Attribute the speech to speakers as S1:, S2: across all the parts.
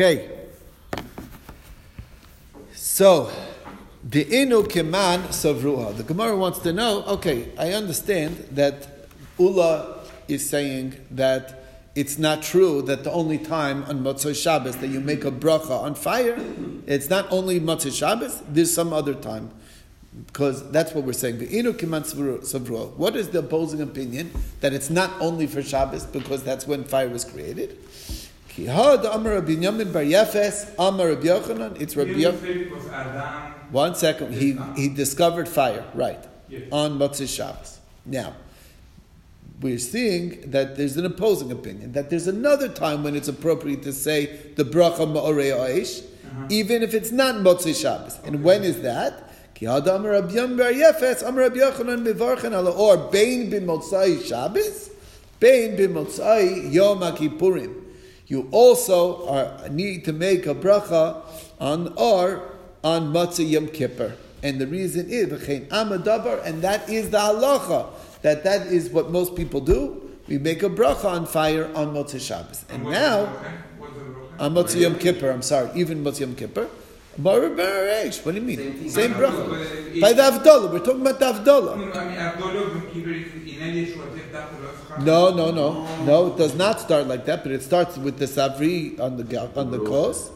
S1: Okay. So, the inu keman savruha. The Gemara wants to know. Okay, I understand that Ula is saying that it's not true that the only time on Motzei Shabbos that you make a bracha on fire, it's not only Motzei Shabbos. There's some other time because that's what we're saying. The inu kiman savruha. What is the opposing opinion that it's not only for Shabbos because that's when fire was created? Ki had Amar Rabbi Yamin Bar Yefes, Amar Rabbi Yochanan, it's Rabbi Yochanan. One second, he, he discovered fire, right,
S2: Yes.
S1: on Motzei Shabbos. Now, we're seeing that there's an opposing opinion, that there's another time when it's appropriate to say the bracha ma'orei aish, even if it's not Motzei Shabbos. And when is that? Ki had Amar Rabbi Yamin Bar Yefes, Amar Rabbi Yochanan Mevarchen ala or Bein b'Motzei Shabbos, Bein b'Motzei Yom HaKippurim. You also are, need to make a bracha on or on Motzei Yom Kippur. And the reason is v'chein amadabar, and that is the halacha. That that is what most people do. We make a bracha on fire on Motzei Shabbos. And now on Motzei Yom Kippur, I'm sorry, even Motzei Yom Kippur. Bar Bar What do you mean? Same bracha. By the Avdallah, we're talking about the Avdallah. No, no, no, no. It does not start like that, but it starts with the savri on the ga- on the kos,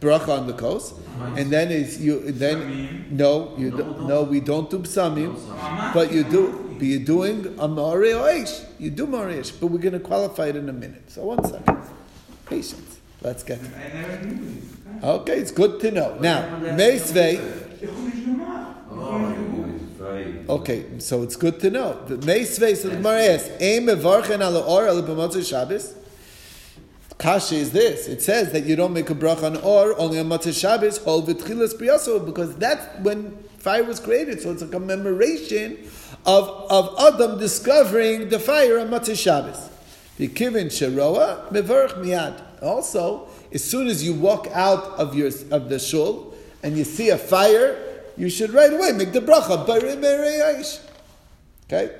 S1: bracha on the coast, and then is you then no you do, no we don't do psamim, but you do but you're doing a ma'arei oish. You do ma'arei but we're going to qualify it in a minute. So one second, patience. Let's get. Okay, it's good to know. Now, meisvei. Okay, so it's good to know. The Meisvei, so the Gemara asks, Aim mevarchen ala or ala b'motzei Shabbos? Kasha is this. It says that you don't make a bracha on or only on Motzei Shabbos, hol v'tchilas briyaso, because that's when fire was created. So it's a commemoration of, of Adam discovering the fire on Motzei Shabbos. V'kivin sheroa mevarch miyad. Also, as soon as you walk out of your of the shul and you see a fire, you should right away make the bracha. Bari merei aish. Okay?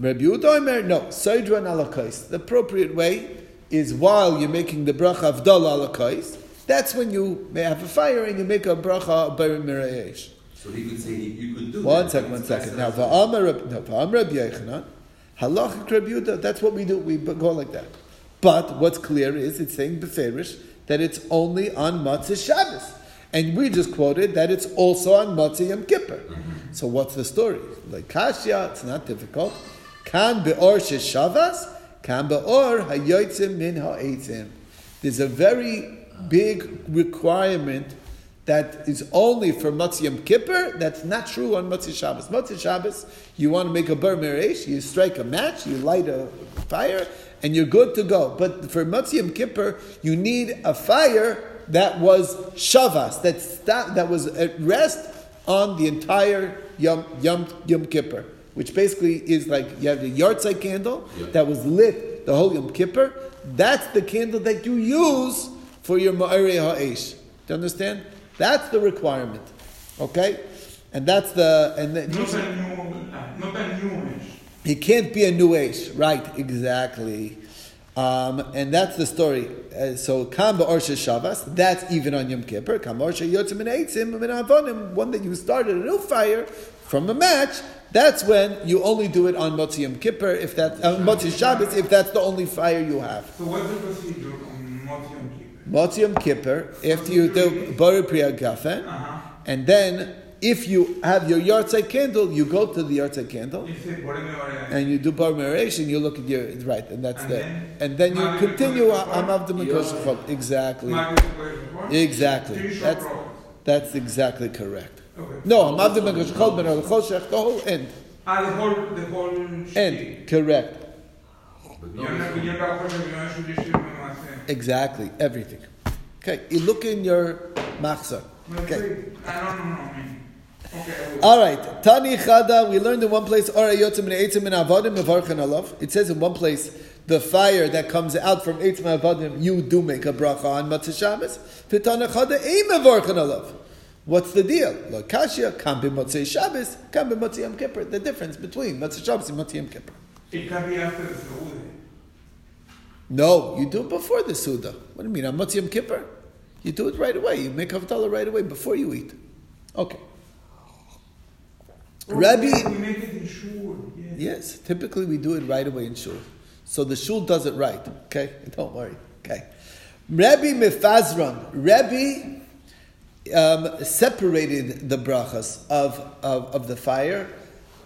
S1: Rabbi Yehuda Omer, no, Saidran alakais. The appropriate way is while you're making the bracha of dal alakais, that's when you may have a fire and you make a bracha bari merei aish.
S3: So he could say he, you could do
S1: One
S3: that.
S1: second, one second. Now, va'amar no, Rabbi Yochanan, halachic Rabbi that's what we do. We go like that. But what's clear is it's saying beferish that it's only on Motzei Shabbos. And we just quoted that it's also on Motzei Yom Kippur. Mm-hmm. So what's the story? Like Kashya, it's not difficult. Kan be'or sheshavas, kan be'or hayotzim min ha'etzim. There's a very big requirement that is only for Motzei Yom Kippur, that's not true on Motzei Shabbos. Motzei Shabbos, you want to make a bar miresh, you strike a match, you light a fire, and you're good to go. But for Motzei Yom Kippur, you need a fire that was Shavas, that, sta- that was at rest on the entire Yom, Yom, Yom Kippur, which basically is like you have the Yartzai candle
S3: Yeah.
S1: that was lit the whole Yom Kippur. That's the candle that you use for your Ma'arei Ha'esh. Do you understand? That's the requirement. Okay? And that's the. and then
S2: Not a new, uh, not a newish.
S1: It can't be a new age. Right, exactly. Um, and that's the story. Uh, so, Kam Ba'orsha Shabbos, that's even on Yom Kippur. Kam Ba'orsha Yotzim Min Eitzim Min Avonim, one that you started a new fire from a match, that's when you only do it on Motzi Yom Kippur, if that's, uh, Motzi Shabbos, if that's the only fire you have.
S2: So what's the procedure on Moti Yom Kippur?
S1: Motzi Yom Kippur, after you do Bari Priya Gafen,
S2: Uh-huh.
S1: and then if you have your Yartzai candle, you go to the Yartzai candle,
S2: If it were in
S1: and you do bar and you look at your right, and that's
S2: And
S1: the,
S2: then-
S1: and then you continue.
S2: Kodesh
S1: I'm of the
S3: Yeah.
S1: Makoshachot. Exactly, exactly. That's that's exactly correct.
S2: Okay.
S1: No, I'm of the Makoshachot, but the the whole end,
S2: Ah, the whole, the whole
S1: end, correct,
S3: But no,
S2: You're not, you're not going to be on Shudish Shir
S1: exactly, everything. Okay, you look in your machzor. Okay.
S2: I don't know,
S1: All right, Tani Chada. We learned in one place, Ora Yotzim and Eitzim and Avodim Mevarchen Alav. It says in one place, the fire that comes out from Eitzim and Avodim, you do make a bracha on Motzei Shabbos. Tani Chada Alav. What's the deal? Lo Kashya, Kam B'Motzei Shabbos, Kam B'Motzei Yom Kippur. The difference between Motzei Shabbos and Motzei Yom Kippur.
S2: It can be after the Saudi.
S1: No, you do it before the Suda. What do you mean, on Motzei Yom Kippur? You do it right away. You make Havdalah right away before you eat. Okay. Rabbi,
S2: We make it in shul, yes.
S1: yes, typically we do it right away in shul. So the shul does it right. Okay, don't worry. Okay. Rabbi Mefazron, Rabbi um, separated the brachas of, of, of the fire,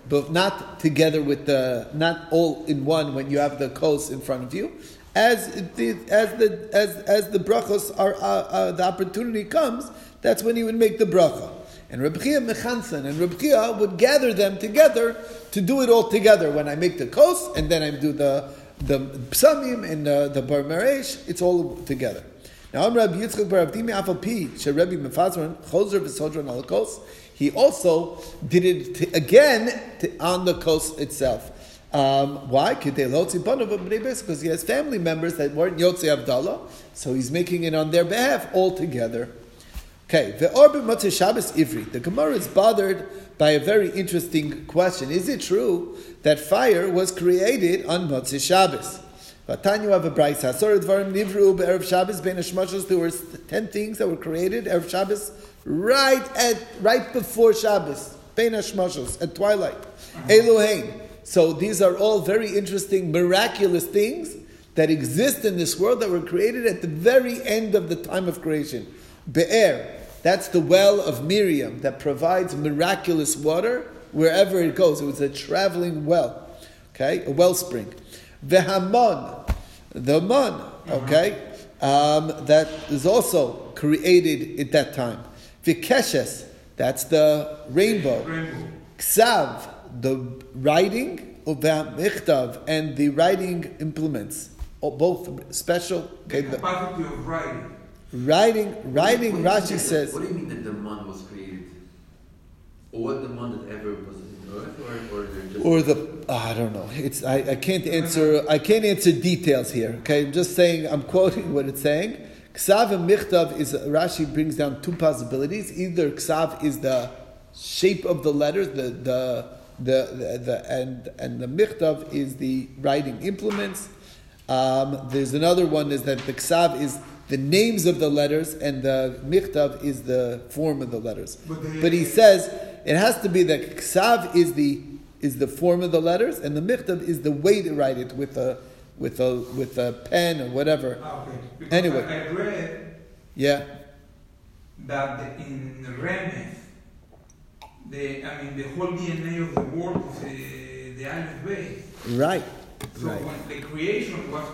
S1: but not together with the, not all in one when you have the kos in front of you. As the, as the, as, as the brachas are, uh, uh, the opportunity comes, that's when he would make the bracha. And Reb Chia and Reb Chia would gather them together to do it all together. When I make the kos and then I do the the psamim and the, the bar meresh, it's all together. Now, I'm Rabbi Yitzchak Bar Avdimi Afal Pi, Sherebi Mefazron, Choser V'Sodron Al Kos. He also did it again on the kos itself. Um, why? Because he has family members that weren't Yotze Abdallah, so he's making it on their behalf altogether. Okay, the Orbe Motzei Shabbos Ivri. The Gemara is bothered by a very interesting question. Is it true that fire was created on Motzei Shabbos? Vatanya have a brayse. Hasor dvarim nivru be'erev Shabbos ben hashmashos. There were ten things that were created erev Shabbos right at right before Shabbos ben hashmashos at twilight. Uh-huh. Elohein. So these are all very interesting, miraculous things that exist in this world that were created at the very end of the time of creation. Be'er, that's the well of Miriam that provides miraculous water wherever it goes. It was a traveling well, okay, a wellspring. Vehamon, the mon, okay, um, that is also created at that time. Vikeshes, that's the rainbow.
S2: Rainbow.
S1: Ksav, the writing, of the Michtav, and the writing implements, oh, both special.
S2: The
S1: Okay, the
S2: capacity of writing.
S1: Writing, writing. Rashi says.
S3: What do you mean that the man was created? Or what the man that ever was in earth, or, or just.
S1: or the I don't know. It's I, I can't answer I can't answer details here. Okay, I'm just saying I'm quoting what it's saying. Ksav and Michtav is Rashi brings down two possibilities. Either Ksav is the shape of the letters, the the the, the, the and and the Michtav is the writing implements. Um, there's another one is that the Ksav is the names of the letters and the Michtav is the form of the letters.
S2: But the-
S1: But he says it has to be that Ksav is the is the form of the letters, and the Michtav is the way to write it with a with a with a pen or whatever.
S2: Ah, okay.
S1: Anyway.
S2: I, read
S1: Yeah,
S2: that the, in Remeth, the I mean the whole DNA of the world is uh, the Aleph Bay.
S1: right,
S2: So
S1: right.
S2: the creation was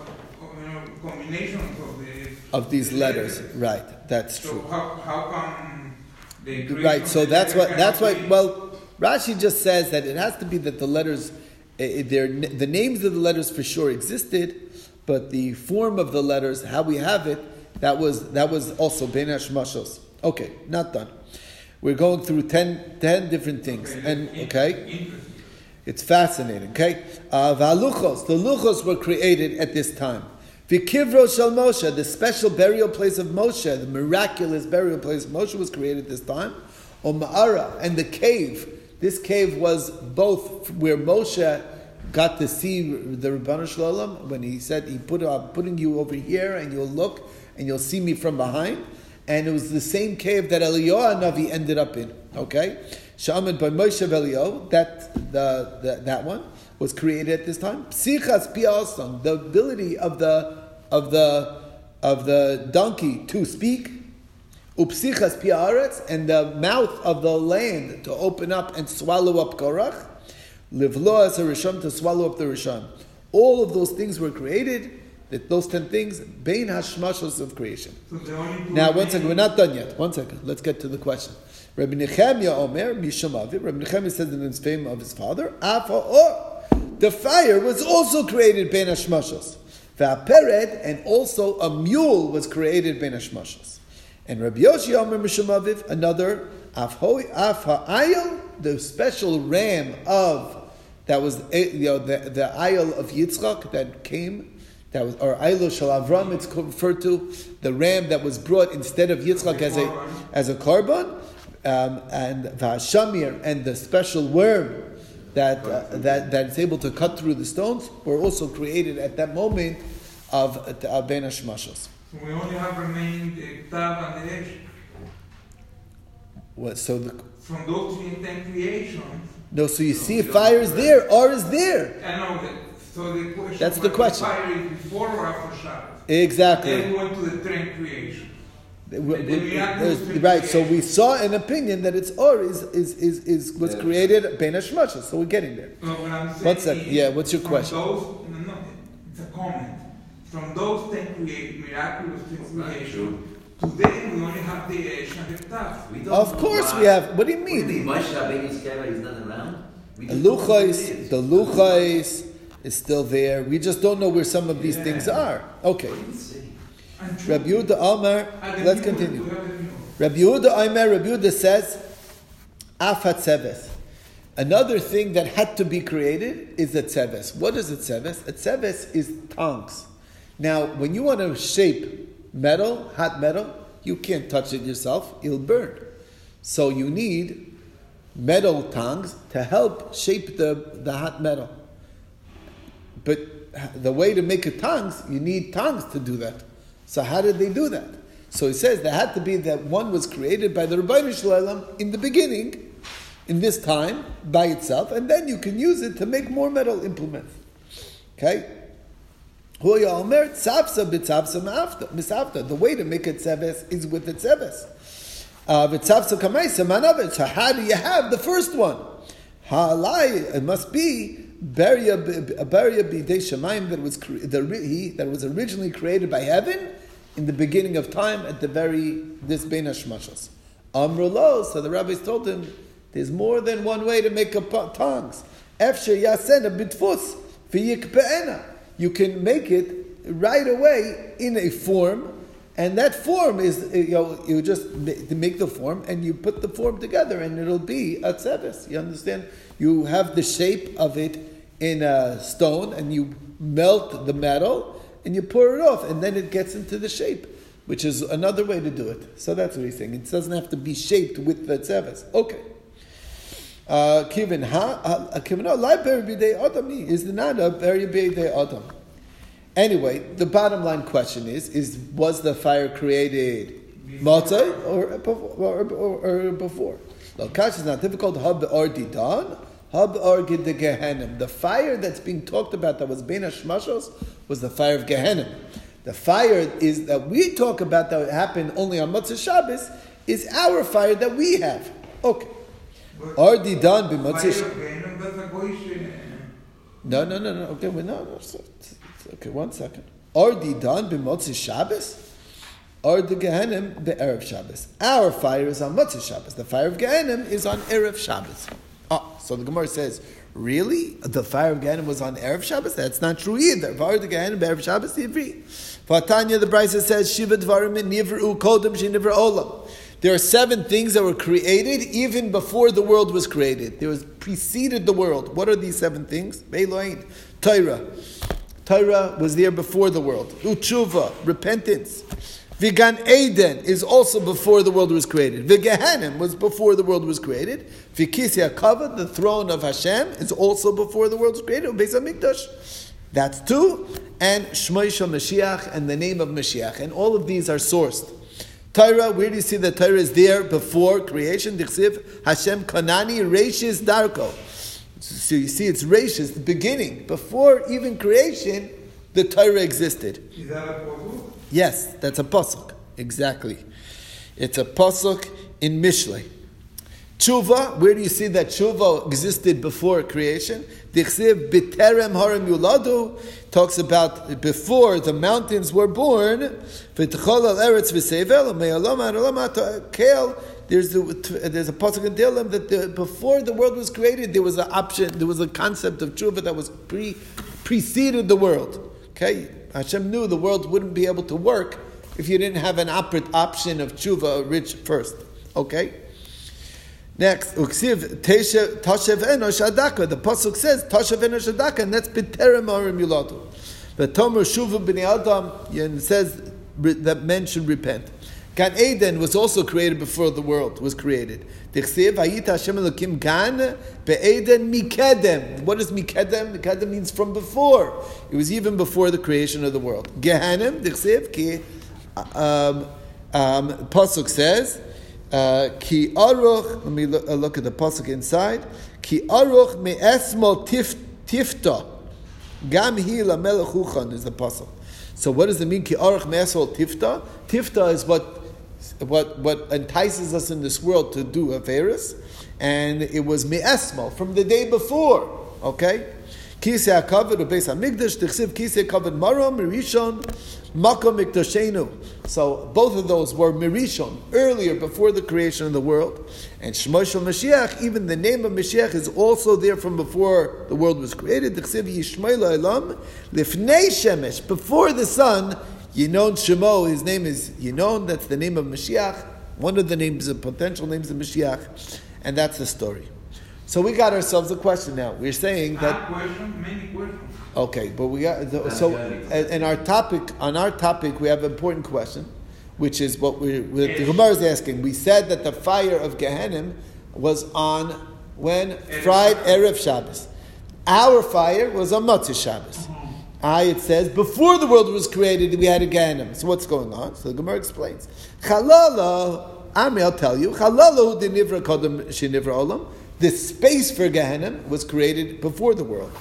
S2: you know, combinations of the
S1: Of these letters, right? That's
S2: So
S1: true.
S2: how, how come the creation
S1: Right. So that's what that's why. Well, Rashi just says that it has to be that the letters, their the names of the letters for sure existed, but the form of the letters, how we have it, that was that was also benash hashmashos. Okay, not done. We're going through 10, 10 different things,
S2: Okay,
S1: and okay. It's fascinating, okay? Uh, the luchos were created at this time. Vikivro shel Moshe, the special burial place of Moshe, the miraculous burial place Moshe was created this time. O Ma'ara, and the cave. This cave was both where Moshe got to see the Rabbanu Shalom when he said, he put, I'm putting you over here and you'll look and you'll see me from behind. And it was the same cave that Eliyahu Navi ended up in. Okay? Shaman by Moshe Eliyahu, that, the, the, that one, was created at this time. Psichas piason, the ability of the, of the, of the donkey to speak. Upsichas piaretz, and the mouth of the land to open up and swallow up Korach. Livlo as a Rishon to swallow up the Rishon. All of those things were created, that those ten things, Bein Hashmashos of creation.
S2: So the only two
S1: Now, one second, we're not done yet. One second, let's get to the question. Rabbi Nechemia Omer, Misham Aviv, Rabbi Nechemia says in his fame of his father, Afa or, the fire was also created Ben Hashmashos. And also a mule was created Ben Hashmashos. And Rabbi Yoshi Omer Misham Aviv, another, Afhoi, Afha'ayel, the special ram of, that was, you know, the, the ayel of Yitzchak that came that was, or Ailo Shal Avram, it's referred to the ram that was brought instead of Yitzchak as a as a korban, um, and Vashamir and the special worm that uh, that that is able to cut through the stones were also created at that moment of uh, Ben Hashmashos.
S2: So we only have remaining the Tav and the Esh.
S1: What? So the
S2: From those three ten creations,
S1: no. So you see, fire is there, or is there?
S2: I know that. So the question
S1: That's the question.
S2: fire is before or after Shabbos?
S1: Exactly.
S2: Then we went to the ten creation.
S1: We- we-
S2: And then we have to
S1: there's-
S2: do
S1: right, so we saw an opinion that it's or is is is, is was
S3: Yeah.
S1: created Ben Hashmashas, so we're getting there.
S2: No, what I'm saying
S1: One second.
S2: is,
S1: Yeah, what's your question?
S2: Those, no, no, it's a comment. From those ten create, miraculous ten
S3: Right,
S2: creation, today we only have the Esh and the Tav.
S3: We don't
S1: Of course we have. What do you
S3: What do you
S1: mean?
S3: mean? Moshe Rabbeinu's keva is not around?
S1: The
S3: just don't know what it
S1: luchais,
S3: is.
S1: the luchais is still there. We just don't know where some of these
S3: Yeah.
S1: things are. Okay. Rabbi Yehuda
S2: the
S1: let's continue. Rabbi Yehuda Aimer, Rabbi Yehuda says, Afat Tzeves. Another thing that had to be created is a tzeves. What is a tzeves? A tzeves is tongs. Now, when you want to shape metal, hot metal, you can't touch it yourself, it'll burn. So you need metal tongs to help shape the, the hot metal. But the way to make a tongs, you need tongs to do that. So how did they do that? So he says there had to be that one was created by the Rabbi Shalom in the beginning, in this time, by itself, and then you can use it to make more metal implements. Okay? The way to make a tzeves is with the tzeves. Uh. So how do you have the first one? It must be Beria b'dei Shemaim that was he that was originally created by heaven in the beginning of time at the very this bein hashmashos. Amrulo. So the rabbis told him there's more than one way to make a po- tongues. Efshe yasena bitfus v'yikpe'ena. You can make it right away in a form, and that form is uh, you know you just make the form and you put the form together and it'll be a tzeves. You understand? You have the shape of it in a stone and you melt the metal and you pour it off and then it gets into the shape, which is another way to do it. So that's what he's saying. It doesn't have to be shaped with the tzeves. Okay. Uh, Kivin, ha, uh, Kivin, no, beri b'dei adam is the not a beri adam. Anyway, the bottom line question is: Is was the fire created matzah or or, or, or before? Lokash is not difficult. Hab or didan, hab or the Gehenim. The fire that's being talked about that was bein hashmashos was the fire of Gehenim. The fire is that we talk about that happened only on Motzei Shabbos is our fire that we have. Okay. Didan
S2: fire
S1: b'matzah. Sh-
S2: of Gehenna, that's a goyish, uh,
S1: no, no, no, no. Okay, well, no, no. So, it's- it's- okay, one second. The done b'motzei Shabbos, or the Gehenim be'erev Shabbos. Our fire is on Motzei Shabbos. The fire of Gehenim is on erev Shabbos. Oh, so the Gemara says, really, the fire of Gehenim was on erev Shabbos? That's not true either. Fire of the Gehenim be'erev Shabbos, Ivri. Vatanya, the Brisa says, Shiva dvarim nivru kodem shenivra olam. There are seven things that were created even before the world was created. There was preceded the world. What are these seven things? Beloin, Torah. Torah was there before the world. Utshuva, repentance. Vigan Eden is also before the world was created. Vigehanim was before the world was created. Vikisya Kava, the throne of Hashem, is also before the world was created. Beis Hamikdash. That's two. And Shmoisha Mashiach and the name of Mashiach. And all of these are sourced. Torah, where do you see that Torah is there before creation? Dichsiv Hashem Kanani Reishis Darko. So you see, it's Reishis, the beginning. Before even creation, the Torah existed.
S2: is that a?
S1: Yes, that's a pasuk. Exactly. It's a pasuk in Mishlei. Tshuva, where do you see that tshuva existed before creation? Dichsiv biterem harim yuladu talks about before the mountains were born. V'tchol al eretz v'sevel me'olam ha'olam kel. There's a, there's a pasuk in Tehillim that the, before the world was created, there was an option, there was a concept of tshuva that was pre preceded the world. Okay, Hashem knew the world wouldn't be able to work if you didn't have an option of tshuva rich first. Okay. Next, uksiv tashev enosh adaka. The pasuk says tashev enosh adaka, and that's b'terem arim yuladu. The tomer shuvu b'nei adam and says that men should repent. Gan Eden was also created before the world was created. Dichsiv hayita Hashem Elokim gan be'eden mikedem. What does mikedem? Mikedem means from before. It was even before the creation of the world. Gehanim dichsiv ki Um, um, pasuk says, uh, "Ki aruch." Let me look, uh, look at the pasuk inside. Ki aruch me'esmo tifta. Gam hi lamelech uchan is the pasuk. So what does it mean? Ki aruch me'esmo tifta. Tifta is what what what entices us in this world to do averus, and it was me'esmo from the day before. Okay. Kisei HaKavod Beis HaMikdash, Tichsiv Kisei Kavod Marom, Mirishon, Makom Mikdashenu. So both of those were Mirishon, earlier, before the creation of the world. And Shmoshel Mashiach, even the name of Mashiach is also there from before the world was created. Tichsiv Yishmael Elam, Lifnei Shemesh, before the sun, Yinon Shemo, his name is Yinon, that's the name of Mashiach, one of the names, the potential names of Mashiach, and that's the story. So we got ourselves a question now. We're saying that
S2: question, many questions.
S1: okay, but we got the, so and our topic on our topic we have an important question, which is what we what the Gemara is asking. We said that the fire of Gehenim was on when Friday erev Shabbos. Our fire was on Motzei Shabbos. Uh-huh. I it says before the world was created we had a Gehenim. So what's going on? So the Gemara explains. Chalala, Ami, I'll tell you. Chalala the nivra kodem shenivra olam. The space for Gehenim was created before the world.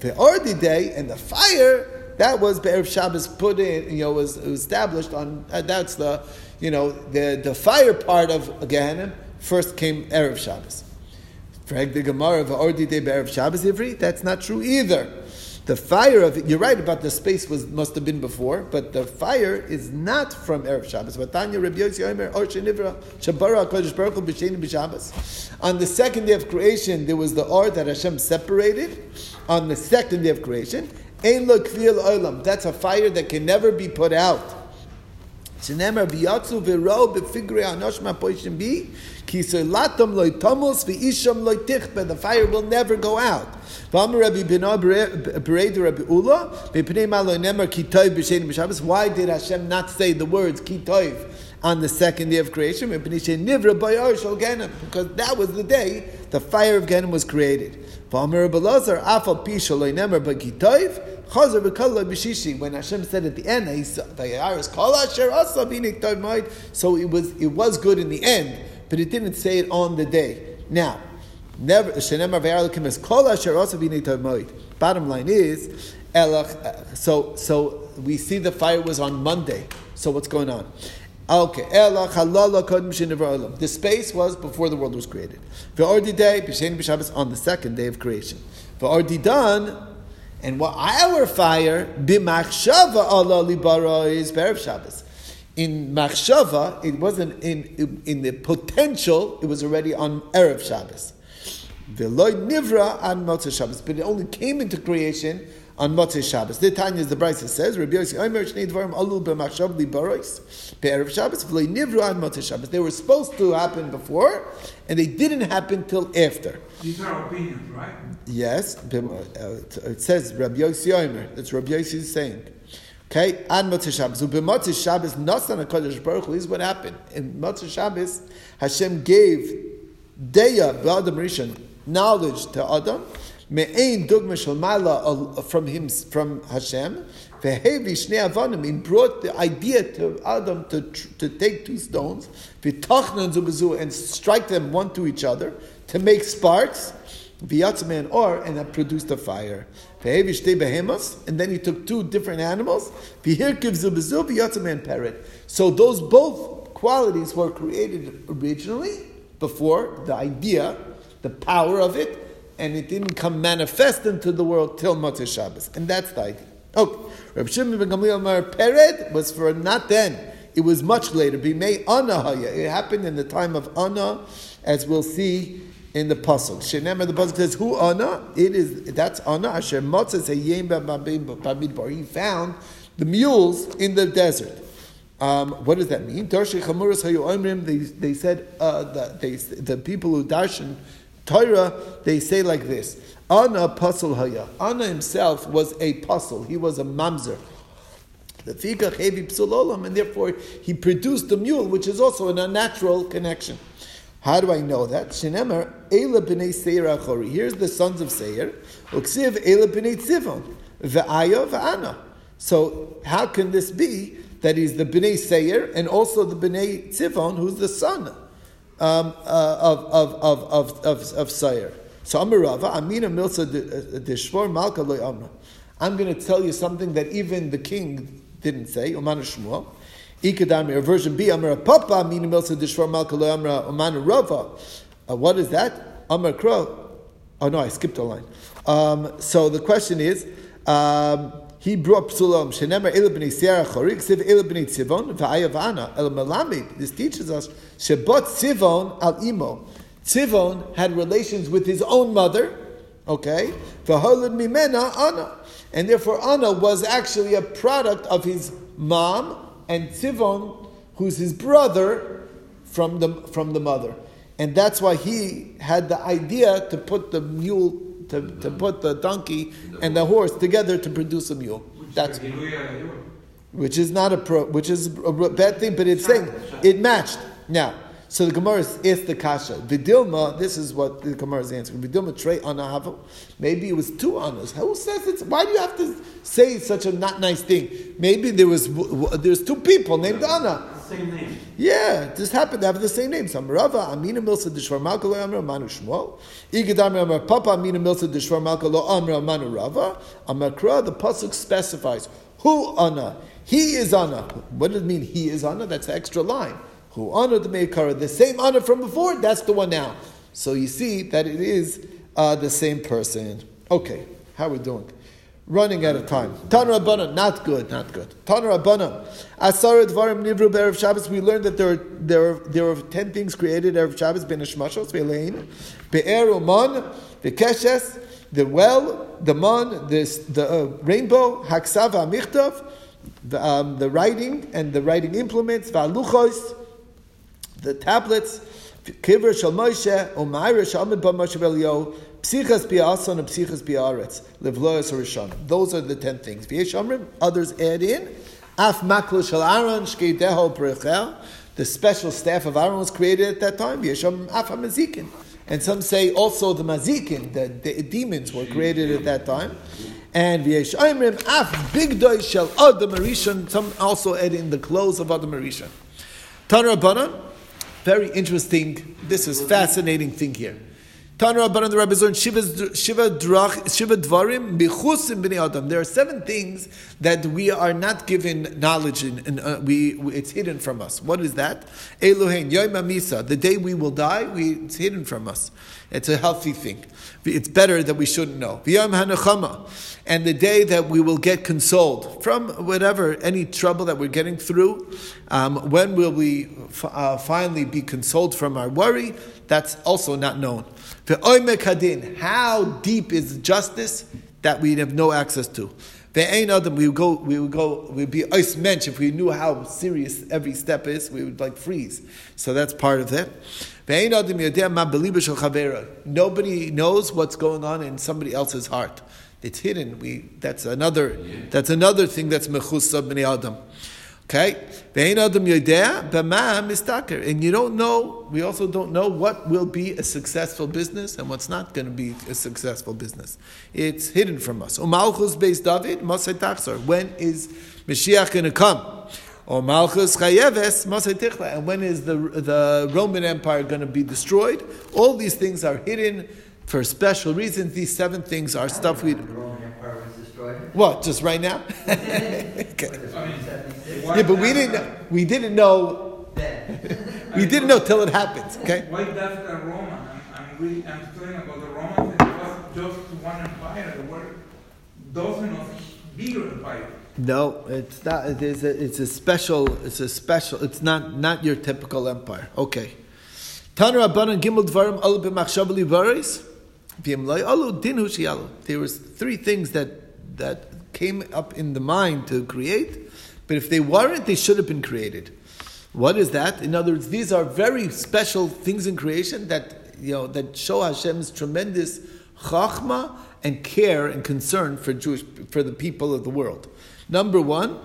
S1: The Ardi day and the fire that was Be'erev Shabbos put in, you know, was established on. Uh, that's the, you know, the the fire part of Gehenim first came erev Shabbos. Frag the Gemara of Ardi day Be'erev Shabbos Ivri. That's not true either. The fire of you're right about the space was must have been before, but the fire is not from erev Shabbos. On the second day of creation, there was the or that Hashem separated. On the second day of creation. That's a fire that can never be put out. The fire will never go out. Why did Hashem not say the words ki toiv on the second day of creation? Because that was the day the fire of Genem was created. When Hashem said at the end, so it was it was good in the end, but it didn't say it on the day. Now, never. Bottom line is. Uh, so so we see the fire was on Monday. So what's going on? Okay. The space was before the world was created. On the second day of creation. And what our fire, b'machshava Allah libara is Berev Shabbos. In machshava, it wasn't in, in the potential, it was already on Erev Shabbos. Veloy nivra on Motzei Shabbos, but it only came into creation on Motzei Shabbos. The Tanya, the Brisa says, Rabbi Yossi Omer Shnei Dvarim Alul b'machshav libaros be'erev Shabbos veloy nivra on Motzei Shabbos. They were supposed to happen before, and they didn't happen till after.
S2: These are opinions, right?
S1: Yes, uh, it says Rabbi Yossi Omer. That's Rabbi Yossi saying. Okay, on Motzei Shabbos. U'b'motzei Shabbos, nasan HaKadosh Baruch Hu, is what happened. In Motzei Shabbos, Hashem gave Deya, B'Adam Rishon, knowledge to Adam, me'ein dugma shel mala uh, from him, from Hashem, ve'hevi shnei avanim, he brought the idea to Adam to, to take two stones, v'tachnan zubazu, and strike them one to each other, to make sparks, v'yatzman or, and that produced a fire. And then he took two different animals. So those both qualities were created originally, before, the idea, the power of it, and it didn't come manifest into the world till Motzei Shabbos. And that's the idea. Oh, okay. Rabbi Shimon ben Gamliel Mar Pered was for not then. It was much later. Bimei Anna Haya. It happened in the time of Anna, as we'll see in the Pasuk. Shenemar, the Pasuk says, Who ana?" It is, that's Anna. Asher Seyem Bamidbar. He found the mules in the desert. Um, what does that mean? Darshi Chamuras Hayu Omrim. They said uh, the they, the people who darshan Torah they say like this: Anna Pasul Haya. Anna himself was a puzzle. He was a mamzer. And therefore he produced the mule, which is also an unnatural connection. How do I know that? Shenemer Ela b'nei Seir Achori. Here's the sons of Seir. Uksiv Ela b'nei Tzivon. Ve'aya ve'ana. So how can this be? that he's the Bnei Seir and also the Bnei Tzivon, who's the son um, uh, of, of, of, of, of, of Seir. So Amirava, Amina Milsa Deshvor Malka Amna. I'm going to tell you something that even the king didn't say, Omanu Shmuel. Ikadami, or version B, Amra Papa, Amina Milsa Deshvor Malka Loy Amra, Omanu Rava. Uh, what is that? Amar Kro. Oh no, I skipped a line. Um, so the question is, um, he brought psulam shenemer el b'nei sierra chorik siv el b'nei tzivon v'ayavana el melamid. This teaches us shebot tzivon al imo. Tzivon had relations with his own mother. Okay, v'holad mimena Anna, and therefore Anna was actually a product of his mom and Tzivon, who's his brother from the from the mother, and that's why he had the idea to put the mule to, to put the donkey and the horse together to produce a mule. That's which is not a pro, which is a bad thing, but it's saying it matched. Now, so the Gemara is the kasha. Vidilma, this is what the Gemara is answering. Vidilma trey anahavo. Maybe it was two anas. Who says it's? Why do you have to say such a not nice thing? Maybe there was there's two people named Anna.
S3: Same name.
S1: Yeah, this happened to have the same name. Some Rava, Amina Milsa Dishvar Malka Lo Amra Manu Shmuel. Igedam Amar Papa Amina Milsa Dishvar Malka Lo Amra Manu Rava. Amakra, the Pasuk specifies who Anna. He is Anna. What does it mean he is Anna? That's an extra line. Who honored the Meikara. The same honor from before, that's the one now. So you see that it is uh, the same person. Okay, how are we doing? Running out of time. Tan Rabbana, not good, not good. Tan Rabbana, Asar Dvarim Nivru Be'erev Shabbos. We learned that there are, there are, there are ten things created Erev Shabbos. Ben Shmashos Ve'lein, Be'er Uman, Ve'keshes, the well, the man, this, the uh, rainbow, Haksav Amichtav, the, um, the writing and the writing implements, Va'luchos, the tablets, Kiver Shal Moshe, Umayra Shalmid Ba Moshe Elio, Psichas Bi'ason and Psichas Bi'aretz, Levloyas Rishon. Those are the ten things. V'yeshamrim, others add in, Af Maklo Shal Aaron, Shkei Deho Brechel, the special staff of Aaron was created at that time. V'yesh Amrim, Af HaMazikin. And some say also the Mazikin, the, the demons were created at that time. And V'yesh Amrim, Af Bigdoy Shal Adam Arishon, some also add in the clothes of Adam Arishon. Tanra Banan, very interesting, this is fascinating thing here. Tanra Rabbanan the Rabbis learn Shiva Shiva Drach Shiva Dvarim Bichusim Bnei Adam. There are seven things that we are not given knowledge in, and uh, we, it's hidden from us. What is that? Elohein Yom Misa. The day we will die, we, it's hidden from us. It's a healthy thing. It's better that we shouldn't know. V'yom Hanachama, and the day that we will get consoled from whatever any trouble that we're getting through. Um, when will we uh, finally be consoled from our worry? That's also not known. How deep is justice that we have no access to? Ve'ein adam, we would go, we would go, we'd be ice mensch if we knew how serious every step is. We would like freeze. So that's part of it. Nobody knows what's going on in somebody else's heart. It's hidden. We that's another that's another thing that's mechus b'nei adam. Okay? And you don't know, we also don't know what will be a successful business and what's not going to be a successful business. It's hidden from us. Umalchus based David, When is Mashiach going to come? Or Malchus Chayeves, And when is the, the Roman Empire going to be destroyed? All these things are hidden for special reasons. These seven things are stuff we. What? Just right now? okay. Yeah, but we didn't. We didn't know. we didn't know till it happened. Okay.
S2: Why does the Roman? I'm, I'm really. I'm talking about the Roman. It was just one empire. There were dozens of bigger empires.
S1: No, it's not. It is a, it's a special. It's a special. It's not not your typical empire. Okay. Taner Rabbanan Gimel Dvarim Alu B'Machshavali Varis V'Imlay Alu Din Hushiyalu. There was three things that that came up in the mind to create, but if they weren't, they should have been created. What is that? In other words, these are very special things in creation that you know that show Hashem's tremendous chachma and care and concern for Jewish for the people of the world. Number one,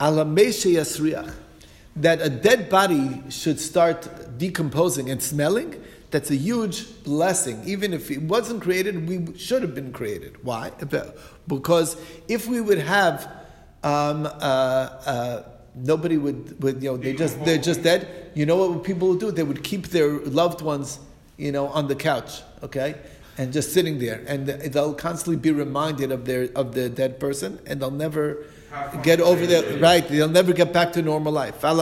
S1: alameshe yasriach, that a dead body should start decomposing and smelling. That's a huge blessing. Even if it wasn't created, we should have been created. Why? Because if we would have um, uh, uh, nobody would, would you know, they just they're just dead. You know what people would do? They would keep their loved ones, you know, on the couch, okay, and just sitting there, and they'll constantly be reminded of their of the dead person, and they'll never get over the right. They'll never get back to normal life. And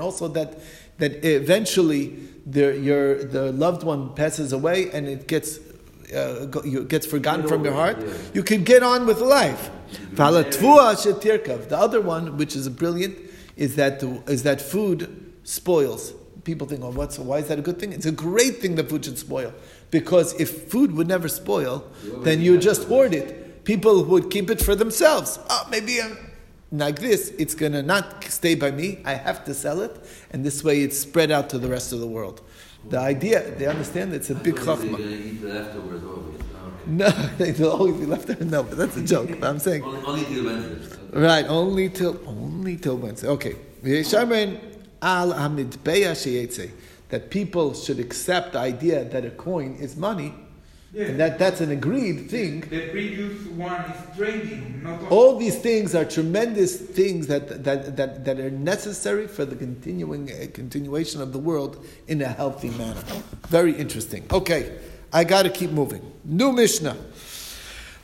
S1: also that that eventually the, your the loved one passes away and it gets uh, gets forgotten from your heart. Yeah. You can get on with life. The other one, which is brilliant, is that is that food spoils. People think, oh, what's why is that a good thing? It's a great thing that food should spoil because if food would never spoil, then you just hoard it. People would keep it for themselves. Oh, maybe I'm like this, it's going to not stay by me. I have to sell it, and this way it's spread out to the rest of the world. The idea, they understand it's a big chachma. Oh, no, they'll always be left there. No, but that's a joke. But I'm saying
S3: only, only till Wednesday.
S1: Right, only till only till Wednesday. Okay. al that people should accept the idea that a coin is money And that, that's an agreed thing.
S2: The previous one is trading, not
S1: All these things are tremendous things that, that, that, that are necessary for the continuing uh, continuation of the world in a healthy manner. Very interesting. Okay, I got to keep moving. New Mishnah.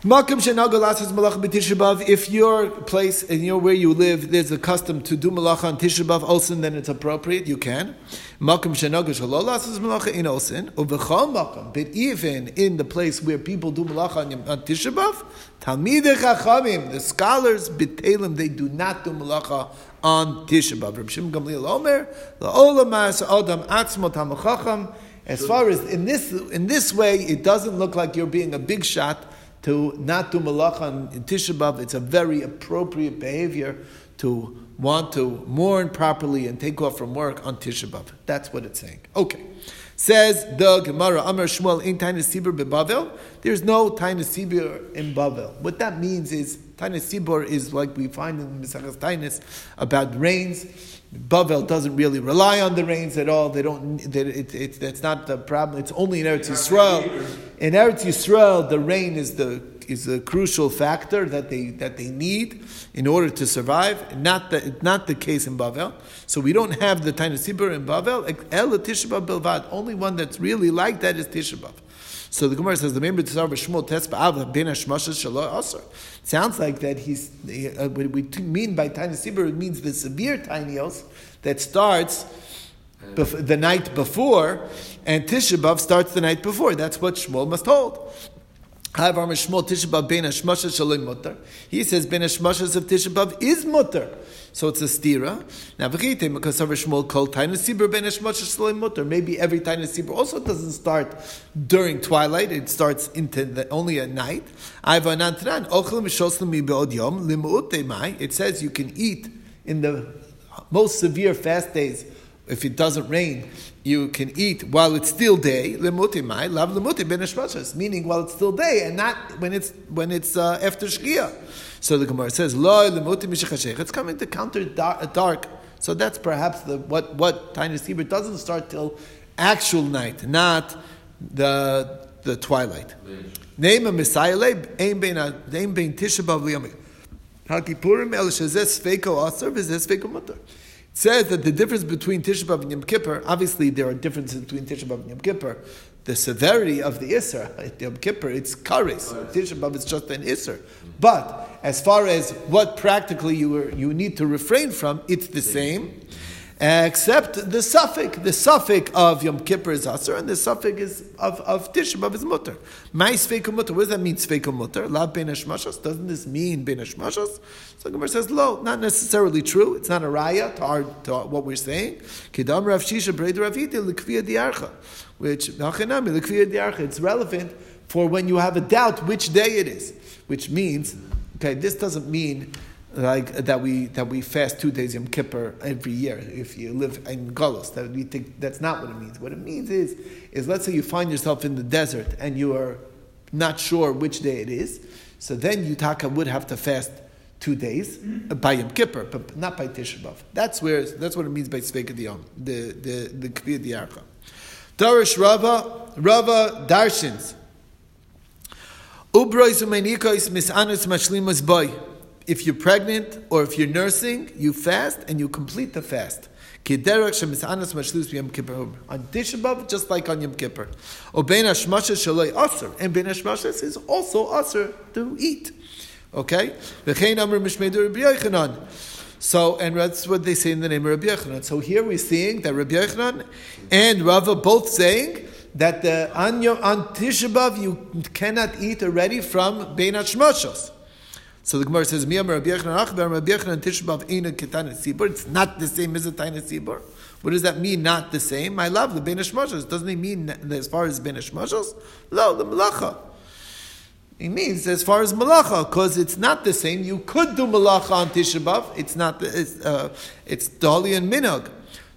S1: If your place and your where you live, there's a custom to do malacha on Tisha B'av Olsen, then it's appropriate. You can. But even in the place where people do malacha on, on Tisha B'av, Talmidei Chachamim, the scholars bitelim, they do not do malacha on Tisha B'av. Reb Shimon Gamliel Omer, la'olamas adam atzmo. As far as in this in this way, it doesn't look like you're being a big shot to not do malacha in Tisha B'av. It's a very appropriate behavior to want to mourn properly and take off from work on Tisha B'av. That's what it's saying. Okay. Says the Gemara, Amar Shmuel, in Tainus Sibur beBavel. There's no Tainus Sibur in Bavel. What that means is, Tainus Sibur is like we find in Mesachas Tainus about rains. Bavel doesn't really rely on the rains at all. They don't. They, it, it, that's not the problem. It's only in Eretz Yisrael. In Eretz Yisrael, the rain is the is a crucial factor that they that they need in order to survive. Not the not the case in Bavel. So we don't have the Tainus Sibur in Bavel. El. Only one that's really like that is Tisha So the Gemara says the member to Shmuel Tespa Ben Shalo Sounds like that he's uh, what we mean by tiny sibur. It means the severe tinios that starts bef- the night before, and Tisha B'av starts the night before. That's what Shmuel must hold. He says ben hashmashas of Tisha B'av is mutter. So it's a stira. Now v'chite because of Shmuel called taina sibur ben hashmashas shalom mutter. Maybe every taina sibur also doesn't start during twilight. It starts into the, only at night. It says you can eat in the most severe fast days if it doesn't rain you can eat while it's still day, lemutimai, ben meaning while it's still day and not when it's when it's uh, after shkia. So the Gemara says, lo lemuti mishachashech. It's coming to counter dark. So that's perhaps the what what Tainus Hebrew doesn't start till actual night, not the the twilight. Name a Messiah aim bein aim bein tisha b'av liyamik. Hakipurim el shezes feiko aser v'zes mutter says that the difference between Tisha B'av and Yom Kippur, obviously there are differences between Tisha B'av and Yom Kippur. The severity of the Isser, Yom Kippur, it's kares. Tisha B'av is just an Isser. But as far as what practically you, are, you need to refrain from, it's the same except the suffix. The suffix of Yom Kippur is Asr, and the suffix is of, of Tisha B'Av is Mutter. My Sveikum Mutter, what does that mean, Sveikum Mutter? La Ben Hashmashas? Doesn't this mean Ben Hashmashas? So Gemara says, lo, not necessarily true. It's not a raya to, our, to what we're saying. Kidam Rav Shisha Breid Rav Yiti Diarcha, which, Nachenami, L'Kviya Diarcha, it's relevant for when you have a doubt which day it is, which means, okay, this doesn't mean like that we that we fast two days Yom Kippur every year. If you live in Golos, that we think that's not what it means. What it means is is let's say you find yourself in the desert and you are not sure which day it is, so then you taka would have to fast two days by Yom Kippur, but not by Tisha B'av. That's where that's what it means by Sveka Diyom, the the the Kviyah Diyarcha. Darish Rava Rava Darshins. Ubrois umenikos misanus mashlimas boy. If you're pregnant or if you're nursing, you fast and you complete the fast. On Tisha just like on Yom Kippur. Hashmashes. And bein hashmashes is also aser to eat. Okay? So, and that's what they say in the name of Rabbi Yochanan. So here we're seeing that Rabbi Yochanan and Rava both saying that the, on, on Tisha you cannot eat already from bein hashmashos. So the Gemara says, "Miyam Rabbi Yochanan Achbar Rabbi Yochanan Tisha B'Av Eina Ketana Sibur." It's not the same as a Taina Sibur. What does that mean? Not the same. I love the bein hashmashos. Doesn't it mean as far as bein hashmashos? No, the Malacha. It means as far as malacha, because it's not the same. You could do malacha on Tisha B'av. It's not. The, it's uh, it's dali and minog.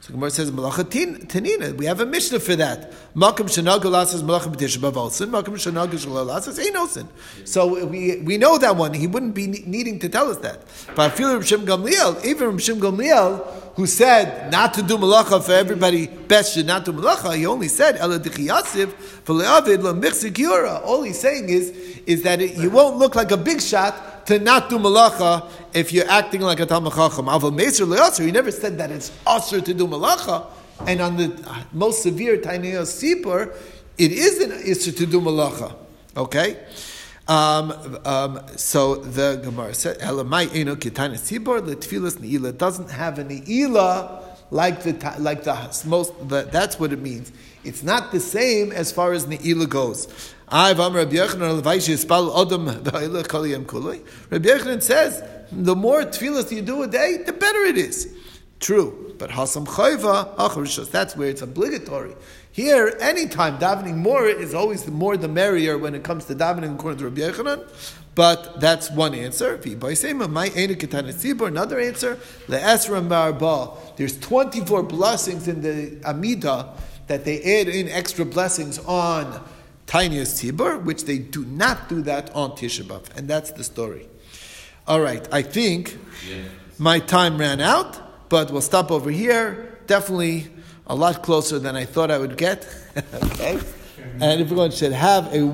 S1: So Gemara says malacha tanina. We have a mishnah for that. Makam shenagal lasas malacha b'tisha b'avalsin. Makam shenagal shalal lasas einosin. So we we know that one. He wouldn't be needing to tell us that. But I feel Reb Shem Gamliel, even Reb Shem Gamliel, who said not to do malacha for everybody, best should not do malacha. He only said dichiyasiv v'leavid la All he's saying is is that it, you won't look like a big shot to not do malacha if you're acting like a Talmud Chacham. Aval Meser he never said that it's asr to do malacha. And on the most severe Tainei Sipur, it is an isr to do malacha. Okay? Um, um, so the Gemara said, "Elamai eno kitana sibor letfilas neila doesn't have an neila like the like the most. The, that's what it means. It's not the same as far as neila goes. I've am Rabbi Yochanan says, the more tefillas you do a day, the better it is. True. But Hasam Chayva, that's where it's obligatory. Here, anytime davening more is always the more the merrier when it comes to davening according to Rabbi Yochanan. But that's one answer. P'biysema, my enu ketanetsibor. Another answer, There's 24 blessings in the Amida that they add in extra blessings on tiniest Tibur, which they do not do that on Tisha B'Av. And that's the story. All right, I think yeah. my time ran out, but we'll stop over here. Definitely a lot closer than I thought I would get. okay? And going to have a